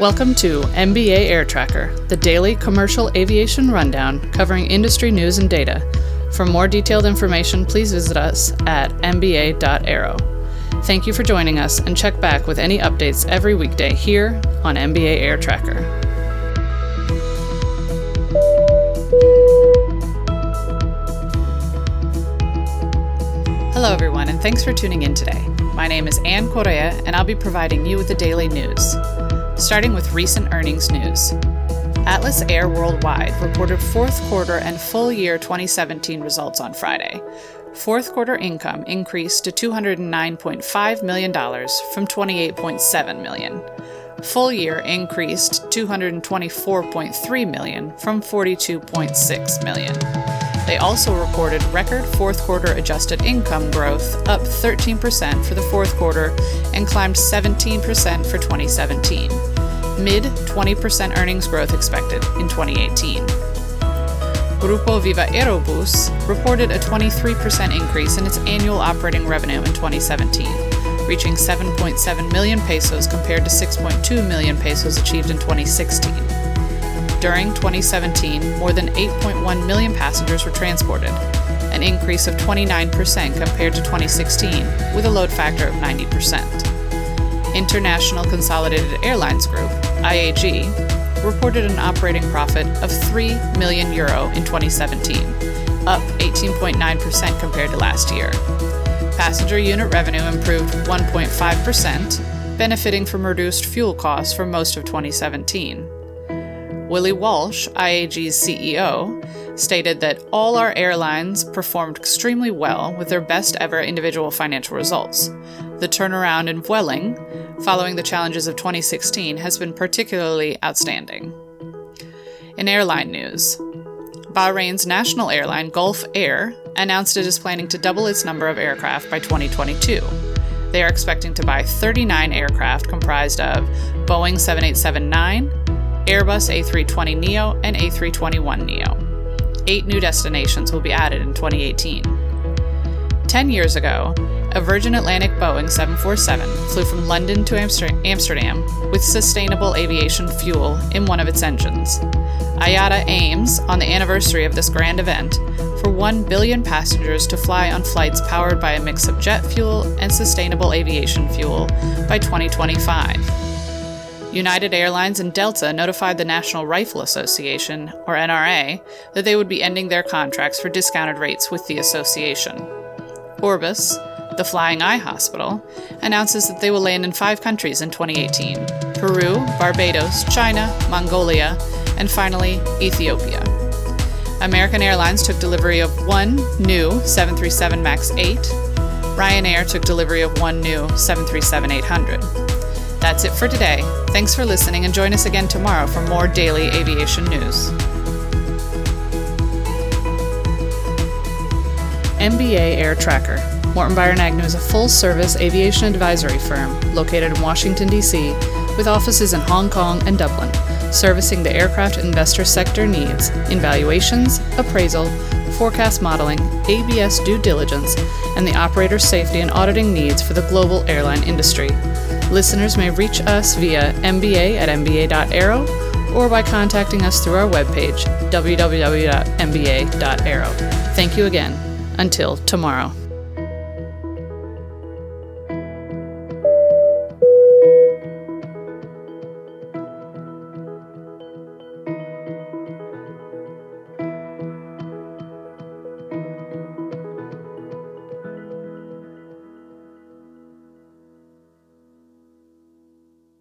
Welcome to MBA Air Tracker, the daily commercial aviation rundown covering industry news and data. For more detailed information, please visit us at mba.aero. Thank you for joining us and check back with any updates every weekday here on MBA Air Tracker. Hello, everyone, and thanks for tuning in today. My name is Anne Correa, and I'll be providing you with the daily news. Starting with recent earnings news. Atlas Air Worldwide reported fourth quarter and full year 2017 results on Friday. Fourth quarter income increased to $209.5 million from 28.7 million. Full year increased 224.3 million from 42.6 million. They also reported record fourth quarter adjusted income growth, up 13% for the fourth quarter and climbed 17% for 2017. Mid 20% earnings growth expected in 2018. Grupo Viva Aerobus reported a 23% increase in its annual operating revenue in 2017, reaching 7.7 million pesos compared to 6.2 million pesos achieved in 2016. During 2017, more than 8.1 million passengers were transported, an increase of 29% compared to 2016, with a load factor of 90%. International Consolidated Airlines Group, IAG, reported an operating profit of 3 million euro in 2017, up 18.9% compared to last year. Passenger unit revenue improved 1.5%, benefiting from reduced fuel costs for most of 2017. Willie Walsh, IAG's CEO, stated that all our airlines performed extremely well with their best ever individual financial results. The turnaround in Vueling, following the challenges of 2016, has been particularly outstanding. In airline news, Bahrain's national airline Gulf Air announced it is planning to double its number of aircraft by 2022. They are expecting to buy 39 aircraft comprised of Boeing 787 9, Airbus A320neo, and A321neo. Eight new destinations will be added in 2018. Ten years ago, a Virgin Atlantic Boeing 747 flew from London to Amsterdam with sustainable aviation fuel in one of its engines. IATA aims, on the anniversary of this grand event, for 1 billion passengers to fly on flights powered by a mix of jet fuel and sustainable aviation fuel by 2025. United Airlines and Delta notified the National Rifle Association, or NRA, that they would be ending their contracts for discounted rates with the association. Orbis, the Flying Eye Hospital, announces that they will land in five countries in 2018 Peru, Barbados, China, Mongolia, and finally, Ethiopia. American Airlines took delivery of one new 737 MAX 8. Ryanair took delivery of one new 737 800. That's it for today. Thanks for listening and join us again tomorrow for more daily aviation news. MBA Air Tracker. Morten Beyer & Agnew is a full service aviation advisory firm located in Washington, D.C., with offices in Hong Kong and Dublin, servicing the aircraft investor sector needs in valuations, appraisal, forecast modeling, ABS due diligence, and the operator safety and auditing needs for the global airline industry. Listeners may reach us via mba at mba.aero or by contacting us through our webpage, www.mba.aero. Thank you again. Until tomorrow.